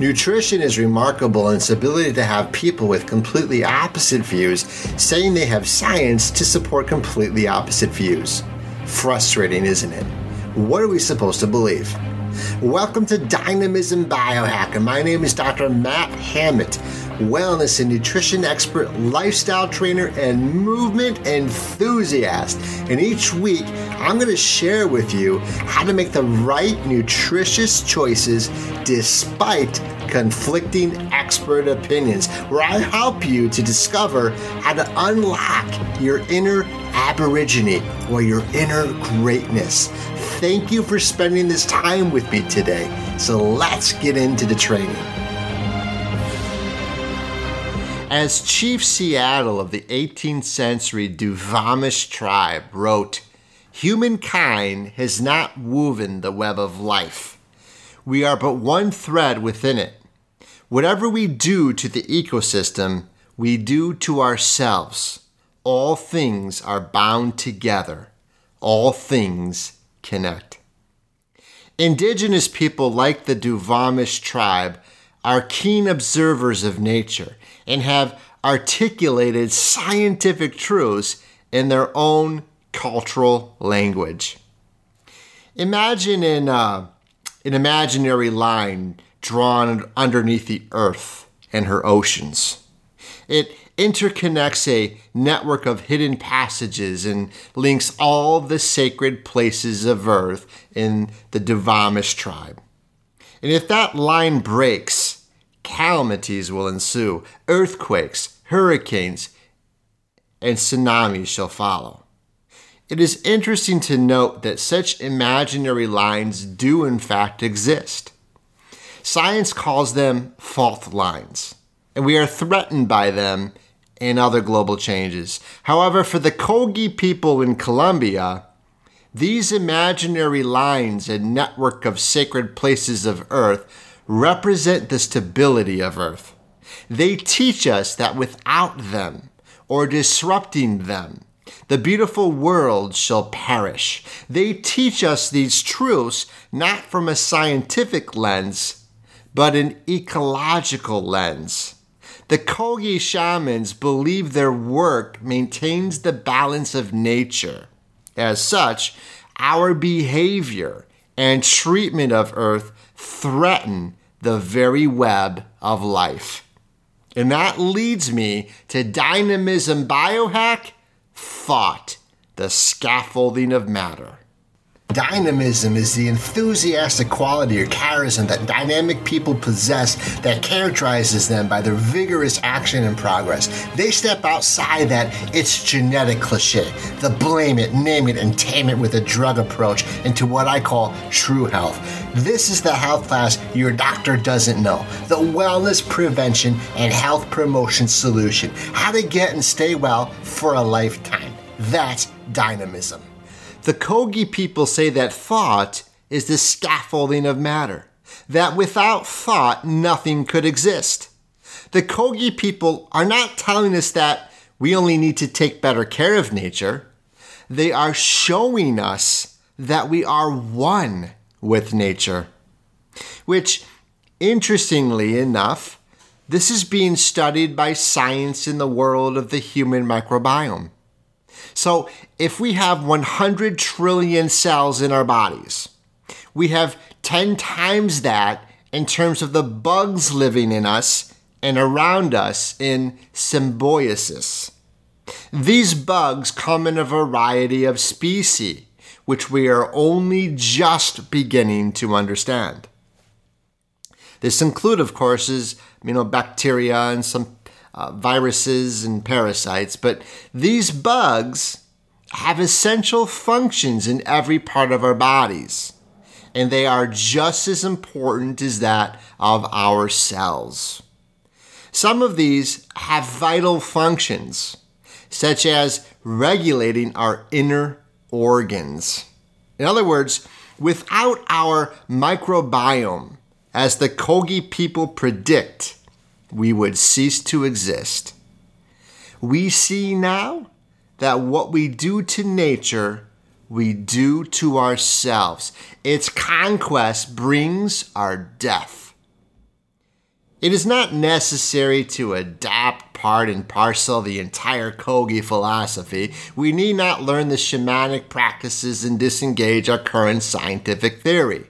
Nutrition is remarkable in its ability to have people with completely opposite views saying they have science to support completely opposite views. Frustrating, isn't it? What are we supposed to believe? Welcome to Dynamism Biohacker. My name is Dr. Matt Hammett, wellness and nutrition expert, lifestyle trainer, and movement enthusiast. And each week, I'm going to share with you how to make the right nutritious choices despite conflicting expert opinions, where I help you to discover how to unlock your inner aborigine or your inner greatness. Thank you for spending this time with me today. So let's get into the training. As Chief Seattle of the 18th century Duwamish tribe wrote, Humankind has not woven the web of life. We are but one thread within it. Whatever we do to the ecosystem, we do to ourselves. All things are bound together. All things connect. Indigenous people like the Duwamish tribe are keen observers of nature and have articulated scientific truths in their own cultural language. Imagine an, uh, an imaginary line drawn underneath the earth and her oceans. It interconnects a network of hidden passages and links all the sacred places of earth in the Duwamish tribe. And if that line breaks, calamities will ensue, earthquakes, hurricanes, and tsunamis shall follow. It is interesting to note that such imaginary lines do in fact exist. Science calls them fault lines, and we are threatened by them and other global changes. However, for the Kogi people in Colombia, these imaginary lines and network of sacred places of earth represent the stability of earth. They teach us that without them or disrupting them, the beautiful world shall perish. They teach us these truths not from a scientific lens, but an ecological lens. The Kogi shamans believe their work maintains the balance of nature. As such, our behavior and treatment of Earth threaten the very web of life. And that leads me to dynamism biohack thought, the scaffolding of matter. Dynamism is the enthusiastic quality or charism that dynamic people possess that characterizes them by their vigorous action and progress. They step outside that it's genetic cliche, the blame it, name it, and tame it with a drug approach into what I call true health. This is the health class your doctor doesn't know the wellness prevention and health promotion solution. How to get and stay well for a lifetime. That's dynamism. The Kogi people say that thought is the scaffolding of matter, that without thought, nothing could exist. The Kogi people are not telling us that we only need to take better care of nature. They are showing us that we are one with nature. Which, interestingly enough, this is being studied by science in the world of the human microbiome. So if we have 100 trillion cells in our bodies, we have 10 times that in terms of the bugs living in us and around us in symbiosis. These bugs come in a variety of species, which we are only just beginning to understand. This include, of course, is you know bacteria and some uh, viruses and parasites, but these bugs have essential functions in every part of our bodies, and they are just as important as that of our cells. Some of these have vital functions, such as regulating our inner organs. In other words, without our microbiome, as the Kogi people predict, we would cease to exist. We see now that what we do to nature, we do to ourselves. Its conquest brings our death. It is not necessary to adopt part and parcel the entire Kogi philosophy. We need not learn the shamanic practices and disengage our current scientific theory.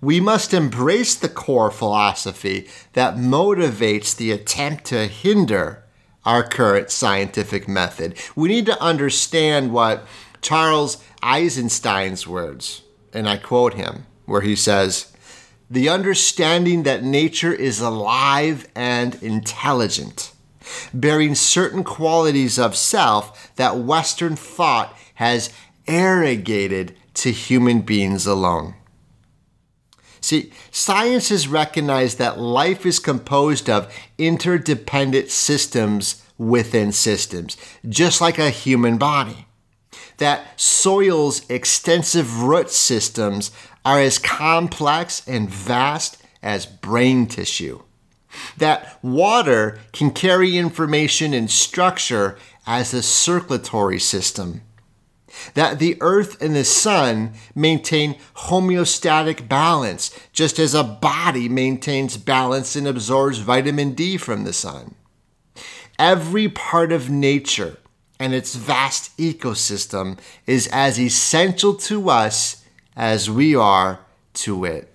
We must embrace the core philosophy that motivates the attempt to hinder our current scientific method. We need to understand what Charles Eisenstein's words, and I quote him, where he says, the understanding that nature is alive and intelligent, bearing certain qualities of self that Western thought has arrogated to human beings alone. See, science has recognized that life is composed of interdependent systems within systems, just like a human body. That soil's extensive root systems are as complex and vast as brain tissue. That water can carry information and structure as a circulatory system. That the earth and the sun maintain homeostatic balance, just as a body maintains balance and absorbs vitamin D from the sun. Every part of nature and its vast ecosystem is as essential to us as we are to it.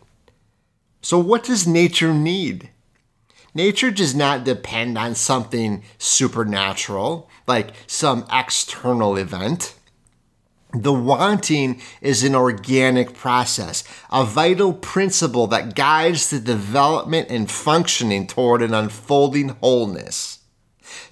So, what does nature need? Nature does not depend on something supernatural, like some external event. The wanting is an organic process, a vital principle that guides the development and functioning toward an unfolding wholeness.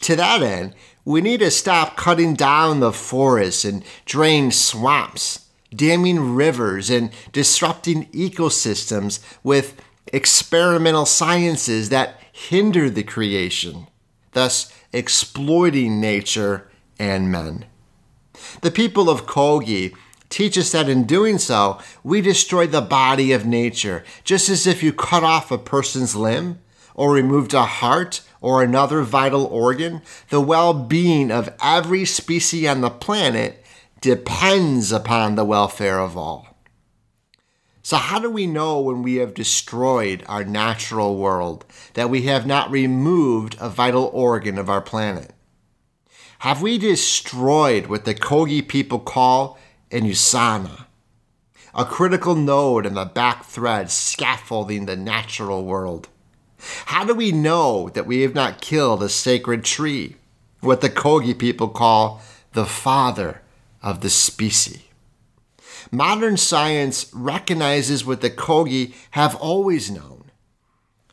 To that end, we need to stop cutting down the forests and drain swamps damming rivers and disrupting ecosystems with experimental sciences that hinder the creation, thus exploiting nature and men. The people of Kogi teach us that in doing so, we destroy the body of nature, just as if you cut off a person's limb or removed a heart or another vital organ, the well being of every species on the planet depends upon the welfare of all. So, how do we know when we have destroyed our natural world that we have not removed a vital organ of our planet? Have we destroyed what the Kogi people call an usana, a critical node in the back thread scaffolding the natural world? How do we know that we have not killed a sacred tree, what the Kogi people call the father of the species. Modern science recognizes what the Kogi have always known.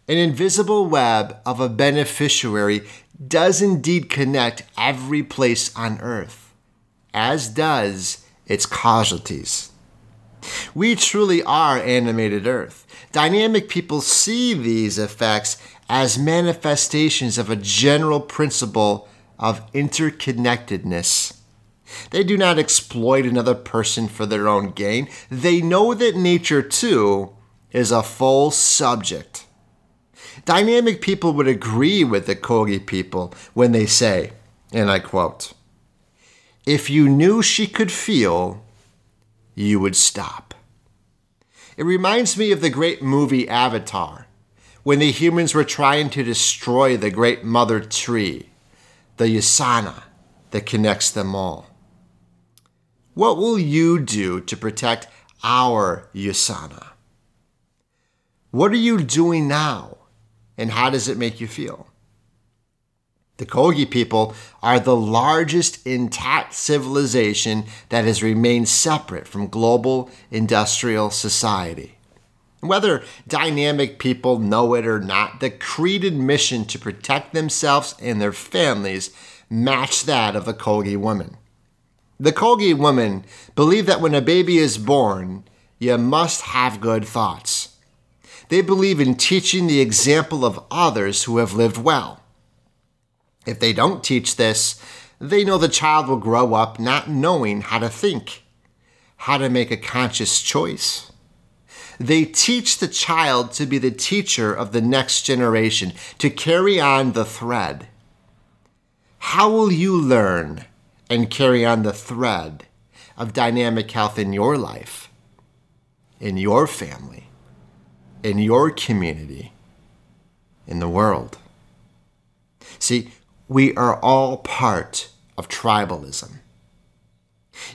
An invisible web of a beneficiary does indeed connect every place on earth, as does its casualties. We truly are animated earth. Dynamic people see these effects as manifestations of a general principle of interconnectedness they do not exploit another person for their own gain. They know that nature, too, is a full subject. Dynamic people would agree with the Kogi people when they say, and I quote, If you knew she could feel, you would stop. It reminds me of the great movie Avatar, when the humans were trying to destroy the great mother tree, the Usana that connects them all. What will you do to protect our Usana? What are you doing now, and how does it make you feel? The Kogi people are the largest intact civilization that has remained separate from global industrial society. Whether dynamic people know it or not, the creeded mission to protect themselves and their families match that of the Kogi woman. The Kogi women believe that when a baby is born, you must have good thoughts. They believe in teaching the example of others who have lived well. If they don't teach this, they know the child will grow up not knowing how to think, how to make a conscious choice. They teach the child to be the teacher of the next generation, to carry on the thread. How will you learn and carry on the thread of dynamic health in your life, in your family, in your community, in the world. See, we are all part of tribalism.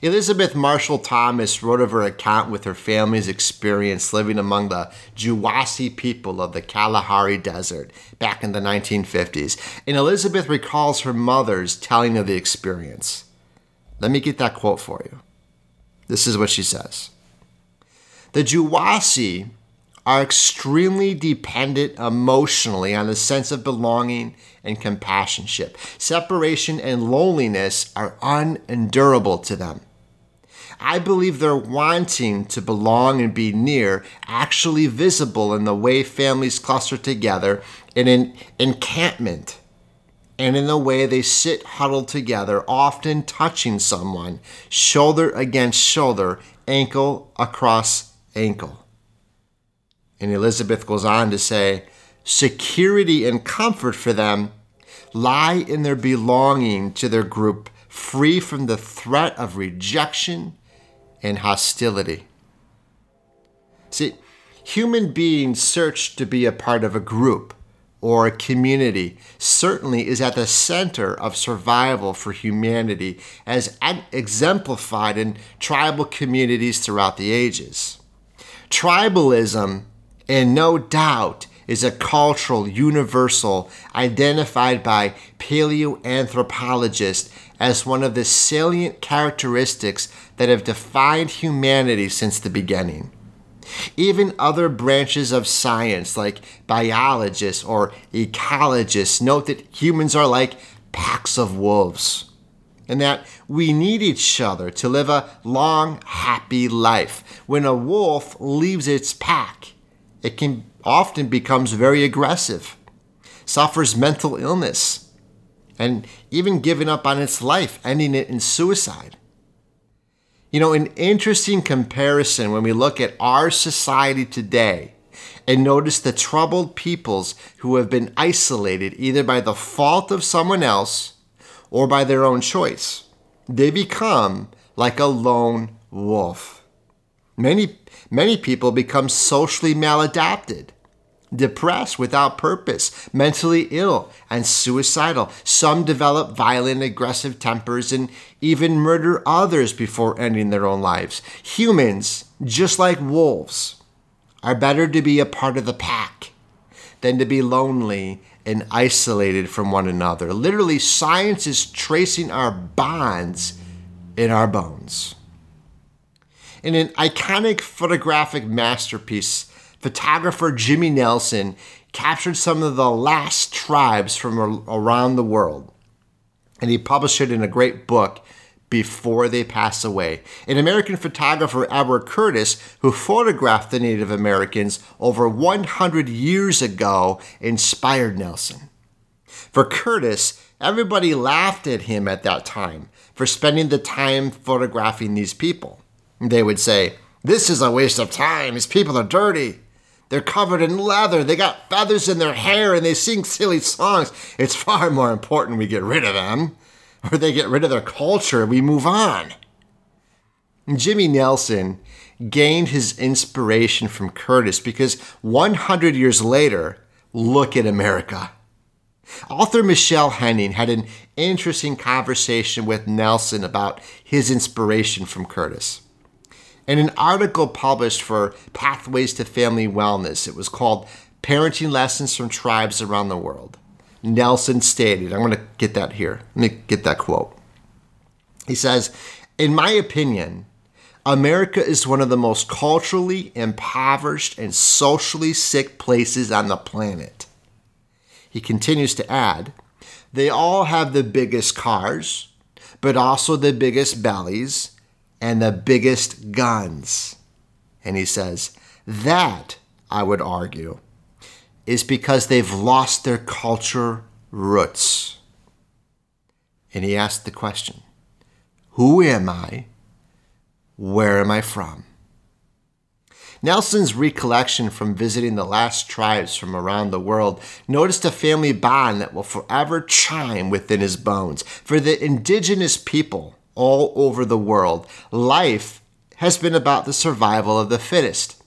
Elizabeth Marshall Thomas wrote of her account with her family's experience living among the Juwasi people of the Kalahari Desert back in the 1950s, and Elizabeth recalls her mother's telling of the experience. Let me get that quote for you. This is what she says The Juwasi are extremely dependent emotionally on the sense of belonging and companionship. Separation and loneliness are unendurable to them. I believe their wanting to belong and be near actually visible in the way families cluster together in an encampment and in the way they sit huddled together, often touching someone, shoulder against shoulder, ankle across ankle. And Elizabeth goes on to say, security and comfort for them lie in their belonging to their group, free from the threat of rejection and hostility. See, human beings search to be a part of a group or a community certainly is at the center of survival for humanity as exemplified in tribal communities throughout the ages. Tribalism, and no doubt, is a cultural universal identified by paleoanthropologists as one of the salient characteristics that have defined humanity since the beginning. Even other branches of science, like biologists or ecologists, note that humans are like packs of wolves and that we need each other to live a long, happy life. When a wolf leaves its pack, it can often becomes very aggressive, suffers mental illness, and even giving up on its life, ending it in suicide. You know, an interesting comparison when we look at our society today and notice the troubled peoples who have been isolated either by the fault of someone else or by their own choice. They become like a lone wolf. Many, many people become socially maladapted depressed without purpose, mentally ill, and suicidal. Some develop violent, aggressive tempers and even murder others before ending their own lives. Humans, just like wolves, are better to be a part of the pack than to be lonely and isolated from one another. Literally, science is tracing our bonds in our bones. In an iconic photographic masterpiece, photographer Jimmy Nelson captured some of the last tribes from around the world. And he published it in a great book before they pass away. An American photographer, Edward Curtis, who photographed the Native Americans over 100 years ago, inspired Nelson. For Curtis, everybody laughed at him at that time for spending the time photographing these people. They would say, This is a waste of time. These people are dirty. They're covered in leather. They got feathers in their hair and they sing silly songs. It's far more important we get rid of them or they get rid of their culture. We move on. Jimmy Nelson gained his inspiration from Curtis because 100 years later, look at America. Author Michelle Henning had an interesting conversation with Nelson about his inspiration from Curtis. In an article published for Pathways to Family Wellness, it was called Parenting Lessons from Tribes Around the World. Nelson stated, I'm going to get that here. Let me get that quote. He says, In my opinion, America is one of the most culturally impoverished and socially sick places on the planet. He continues to add, they all have the biggest cars, but also the biggest bellies and the biggest guns. And he says, that, I would argue, is because they've lost their culture roots. And he asked the question Who am I? Where am I from? Nelson's recollection from visiting the last tribes from around the world noticed a family bond that will forever chime within his bones. For the indigenous people, all over the world. Life has been about the survival of the fittest.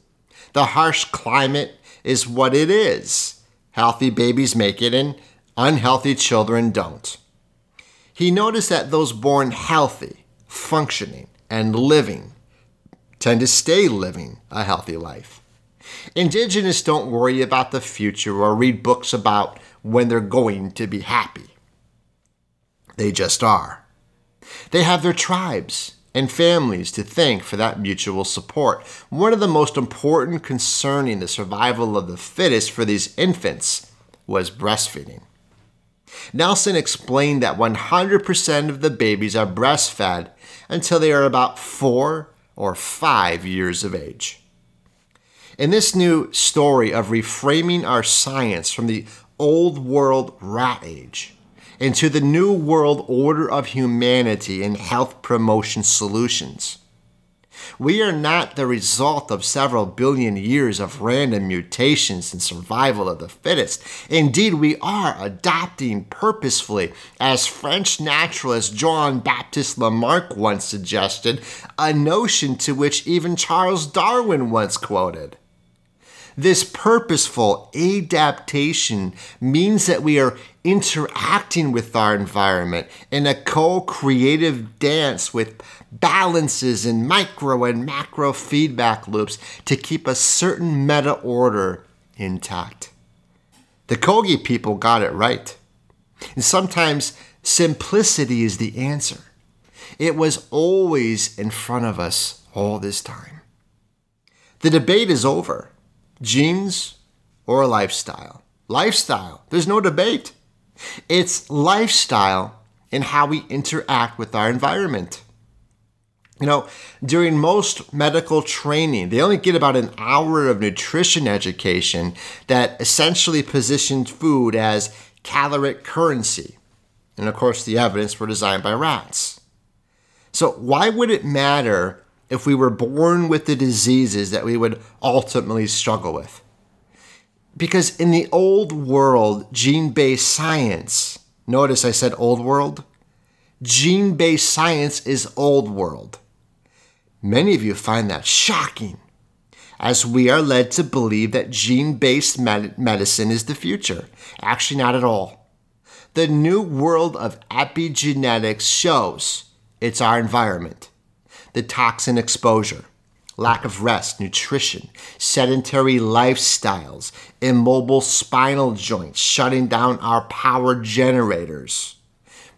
The harsh climate is what it is, Healthy babies make it, and unhealthy children don't. He noticed that those born healthy, functioning, and living tend to stay living a healthy life. Indigenous don't worry about the future or read books about when they're going to be happy. They just are. They have their tribes and families to thank for that mutual support. One of the most important concerning the survival of the fittest for these infants was breastfeeding. Nelson explained that 100% of the babies are breastfed until they are about four or five years of age. In this new story of reframing our science from the old world rat age, into the new world order of humanity and health promotion solutions. We are not the result of several billion years of random mutations and survival of the fittest. Indeed, we are adopting purposefully, as French naturalist Jean Baptiste Lamarck once suggested, a notion to which even Charles Darwin once quoted. This purposeful adaptation means that we are interacting with our environment in a co creative dance with balances and micro and macro feedback loops to keep a certain meta order intact. The Kogi people got it right. And sometimes simplicity is the answer. It was always in front of us all this time. The debate is over genes or lifestyle? Lifestyle. There's no debate. It's lifestyle and how we interact with our environment. You know, during most medical training, they only get about an hour of nutrition education that essentially positioned food as caloric currency. And of course, the evidence were designed by rats. So, why would it matter if we were born with the diseases that we would ultimately struggle with. Because in the old world, gene based science, notice I said old world, gene based science is old world. Many of you find that shocking, as we are led to believe that gene based med- medicine is the future. Actually, not at all. The new world of epigenetics shows it's our environment the toxin exposure, lack of rest, nutrition, sedentary lifestyles, immobile spinal joints, shutting down our power generators.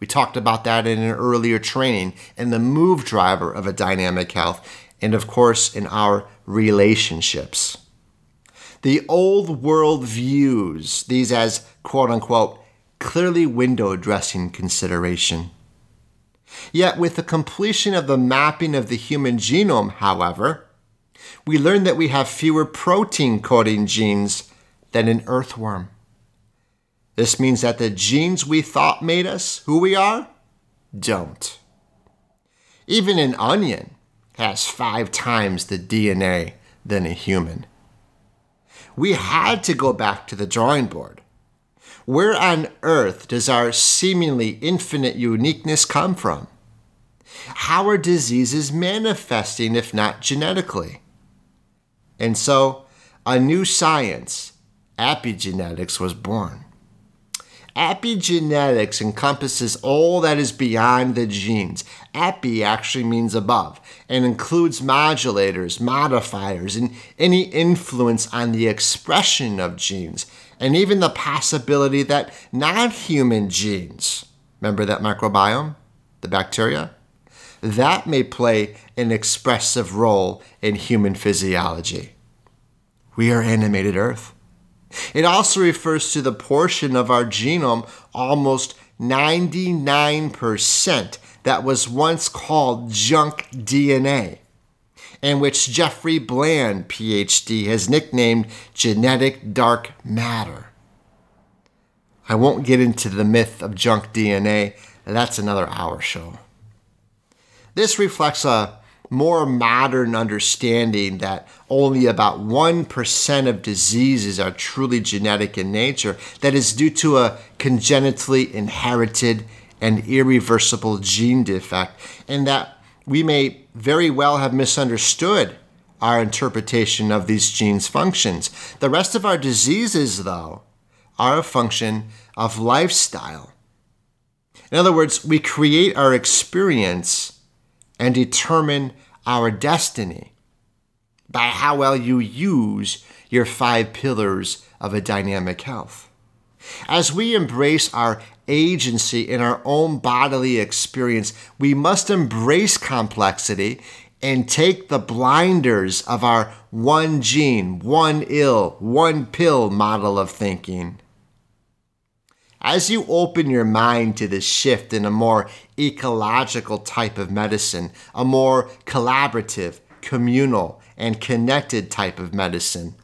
We talked about that in an earlier training in the move driver of a dynamic health, and of course in our relationships. The old world views these as quote unquote clearly window dressing consideration. Yet, with the completion of the mapping of the human genome, however, we learn that we have fewer protein coding genes than an earthworm. This means that the genes we thought made us who we are don't. Even an onion has five times the DNA than a human. We had to go back to the drawing board. Where on earth does our seemingly infinite uniqueness come from? How are diseases manifesting if not genetically? And so, a new science, epigenetics, was born. Epigenetics encompasses all that is beyond the genes. Epi actually means above and includes modulators, modifiers, and any influence on the expression of genes, and even the possibility that non human genes, remember that microbiome, the bacteria, that may play an expressive role in human physiology. We are animated Earth. It also refers to the portion of our genome, almost 99%, that was once called junk DNA, and which Jeffrey Bland, PhD, has nicknamed genetic dark matter. I won't get into the myth of junk DNA, that's another hour show. This reflects a more modern understanding that only about 1% of diseases are truly genetic in nature, that is due to a congenitally inherited and irreversible gene defect, and that we may very well have misunderstood our interpretation of these genes' functions. The rest of our diseases, though, are a function of lifestyle. In other words, we create our experience and determine our destiny by how well you use your five pillars of a dynamic health. As we embrace our agency in our own bodily experience, we must embrace complexity and take the blinders of our one gene, one ill, one pill model of thinking. As you open your mind to this shift in a more ecological type of medicine, a more collaborative, communal, and connected type of medicine,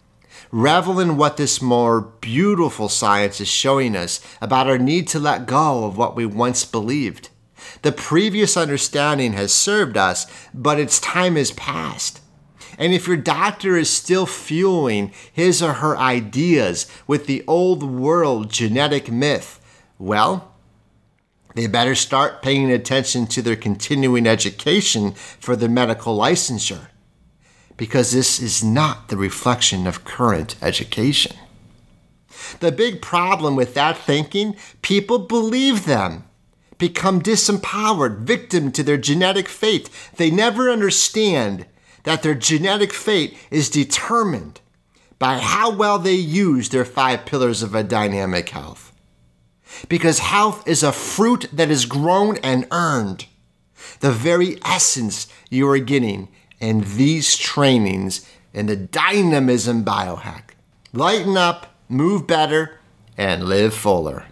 revel in what this more beautiful science is showing us about our need to let go of what we once believed. The previous understanding has served us, but its time is past. And if your doctor is still fueling his or her ideas with the old world genetic myth, well, they better start paying attention to their continuing education for their medical licensure because this is not the reflection of current education. The big problem with that thinking, people believe them, become disempowered, victim to their genetic fate. They never understand that their genetic fate is determined by how well they use their five pillars of a dynamic health. Because health is a fruit that is grown and earned. The very essence you are getting in these trainings in the Dynamism Biohack. Lighten up, move better, and live fuller.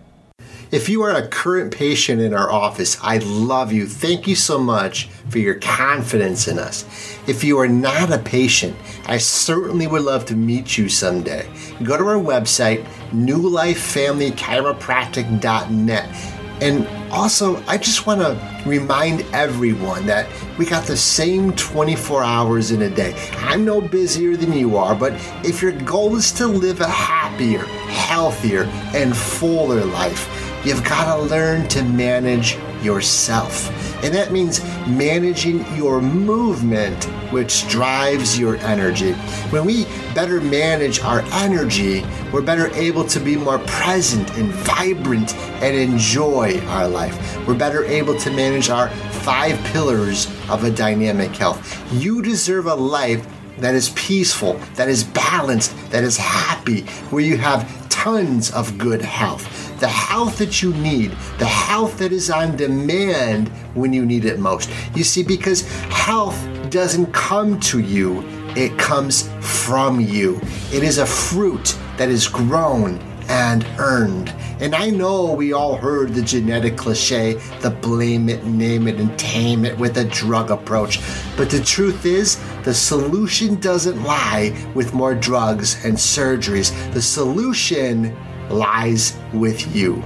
If you are a current patient in our office, I love you. Thank you so much for your confidence in us. If you are not a patient, I certainly would love to meet you someday. Go to our website, newlifefamilychiropractic.net and also, I just want to remind everyone that we got the same 24 hours in a day. I'm no busier than you are, but if your goal is to live a happier, healthier, and fuller life, you've got to learn to manage yourself. And that means managing your movement, which drives your energy. When we better manage our energy, we're better able to be more present and vibrant and enjoy our life. We're better able to manage our five pillars of a dynamic health. You deserve a life that is peaceful, that is balanced, that is happy, where you have tons of good health the health that you need, the health that is on demand when you need it most. You see, because health doesn't come to you, it comes from you. It is a fruit that is grown and earned. And I know we all heard the genetic cliche, the blame it, name it, and tame it with a drug approach. But the truth is, the solution doesn't lie with more drugs and surgeries. The solution lies with you.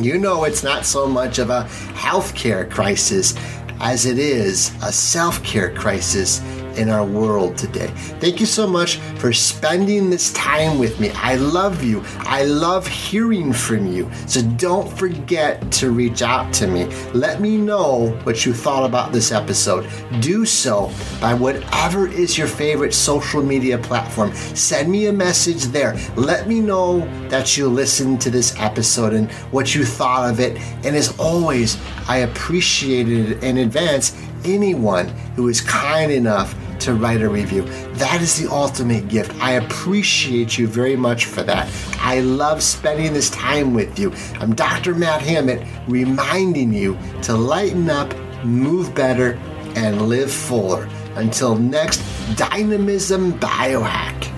You know, it's not so much of a healthcare crisis as it is a self care crisis in our world today. Thank you so much for spending this time with me. I love you. I love hearing from you. So don't forget to reach out to me. Let me know what you thought about this episode. Do so by whatever is your favorite social media platform. Send me a message there. Let me know that you listened to this episode and what you thought of it. And as always, I appreciate it in advance anyone who is kind enough to write a review. That is the ultimate gift. I appreciate you very much for that. I love spending this time with you. I'm Dr. Matt Hammett reminding you to lighten up, move better, and live fuller. Until next Dynamism Biohack.